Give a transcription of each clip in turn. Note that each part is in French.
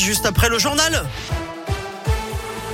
juste après le journal.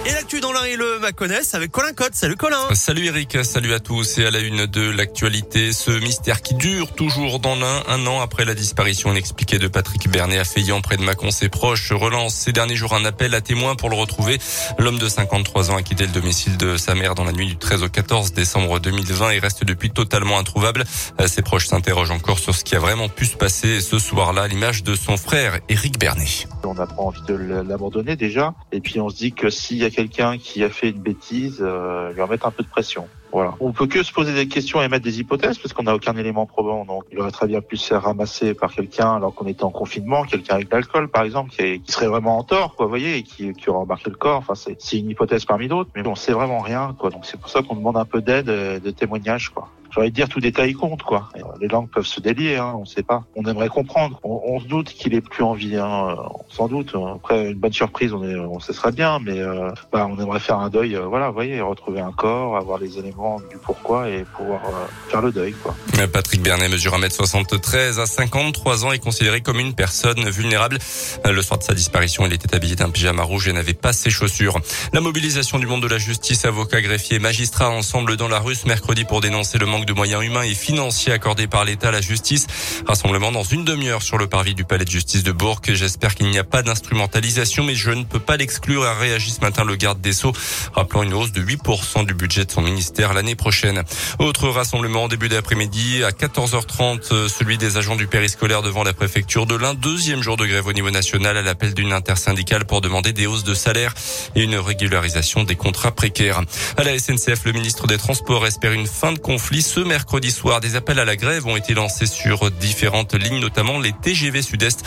Et l'actu dans l'un et le Maconnais avec Colin Cotte. Salut Colin. Salut Eric, salut à tous et à la une de l'actualité. Ce mystère qui dure toujours dans l'un, un an après la disparition inexpliquée de Patrick Bernet à Feillan près de Mâcon. Ses proches relancent ces derniers jours un appel à témoins pour le retrouver. L'homme de 53 ans a quitté le domicile de sa mère dans la nuit du 13 au 14 décembre 2020 et reste depuis totalement introuvable. Ses proches s'interrogent encore sur ce qui a vraiment pu se passer ce soir-là à l'image de son frère Eric Bernet. On n'a pas envie de l'abandonner déjà. Et puis on se dit que s'il y a quelqu'un qui a fait une bêtise, euh, lui remettre un peu de pression. Voilà. On peut que se poser des questions et mettre des hypothèses parce qu'on n'a aucun élément probant. Donc, il aurait très bien pu se faire ramasser par quelqu'un alors qu'on était en confinement, quelqu'un avec de l'alcool, par exemple, qui, serait vraiment en tort, quoi, vous voyez, et qui, qui aurait embarqué le corps. Enfin, c'est une hypothèse parmi d'autres, mais on sait vraiment rien, quoi. Donc, c'est pour ça qu'on demande un peu d'aide, euh, de témoignages, quoi j'ai envie de dire tout détail compte quoi. Les langues peuvent se délier, hein, on ne sait pas. On aimerait comprendre. On, se doute qu'il est plus en vie, hein, sans doute. Après une bonne surprise, on est, on ce serait bien, mais euh, bah, on aimerait faire un deuil. Euh, voilà, vous voyez, retrouver un corps, avoir les éléments du pourquoi et pouvoir euh, faire le deuil quoi. Patrick Bernet mesure 1m73 à 53 ans est considéré comme une personne vulnérable. Le soir de sa disparition, il était habillé d'un pyjama rouge et n'avait pas ses chaussures. La mobilisation du monde de la justice, avocats, greffiers, magistrats ensemble dans la rue ce mercredi pour dénoncer le manque de moyens humains et financiers accordés par l'État à la justice. Rassemblement dans une demi-heure sur le parvis du palais de justice de Bourg. J'espère qu'il n'y a pas d'instrumentalisation, mais je ne peux pas l'exclure, a réagi ce matin le garde des Sceaux, rappelant une hausse de 8% du budget de son ministère l'année prochaine. Autre rassemblement en début d'après-midi à 14h30, celui des agents du périscolaire devant la préfecture de l'Ain. Deuxième jour de grève au niveau national à l'appel d'une intersyndicale pour demander des hausses de salaire et une régularisation des contrats précaires. À la SNCF, le ministre des Transports espère une fin de conflit ce mercredi soir. Des appels à la grève ont été lancés sur différentes lignes, notamment les TGV Sud-Est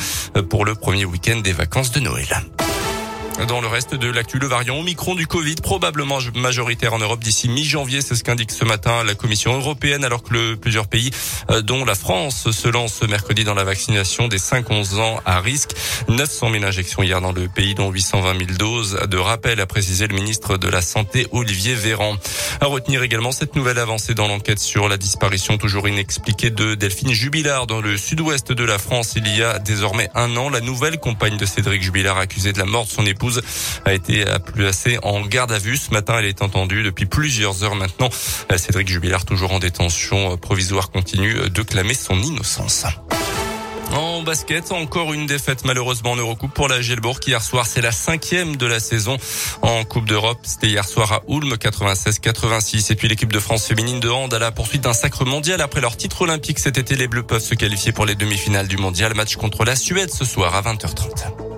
pour le premier week-end des vacances de Noël. Dans le reste de l'actu, le variant Omicron du Covid, probablement majoritaire en Europe d'ici mi-janvier, c'est ce qu'indique ce matin la Commission européenne, alors que plusieurs pays, euh, dont la France, se lancent mercredi dans la vaccination des 5-11 ans à risque. 900 000 injections hier dans le pays, dont 820 000 doses de rappel, a précisé le ministre de la Santé, Olivier Véran. À retenir également cette nouvelle avancée dans l'enquête sur la disparition toujours inexpliquée de Delphine Jubilard dans le sud-ouest de la France il y a désormais un an. La nouvelle compagne de Cédric Jubilard accusée de la mort de son épouse a été placée en garde à vue. Ce matin, elle est entendue depuis plusieurs heures maintenant. Cédric Jubilard, toujours en détention provisoire, continue de clamer son innocence. En basket, encore une défaite malheureusement en Eurocoupe pour la Gelbourg. Hier soir, c'est la cinquième de la saison en Coupe d'Europe. C'était hier soir à Ulm, 96-86. Et puis l'équipe de France féminine de hand à la poursuite d'un sacre mondial. Après leur titre olympique cet été, les Bleus peuvent se qualifier pour les demi-finales du mondial. Match contre la Suède ce soir à 20h30.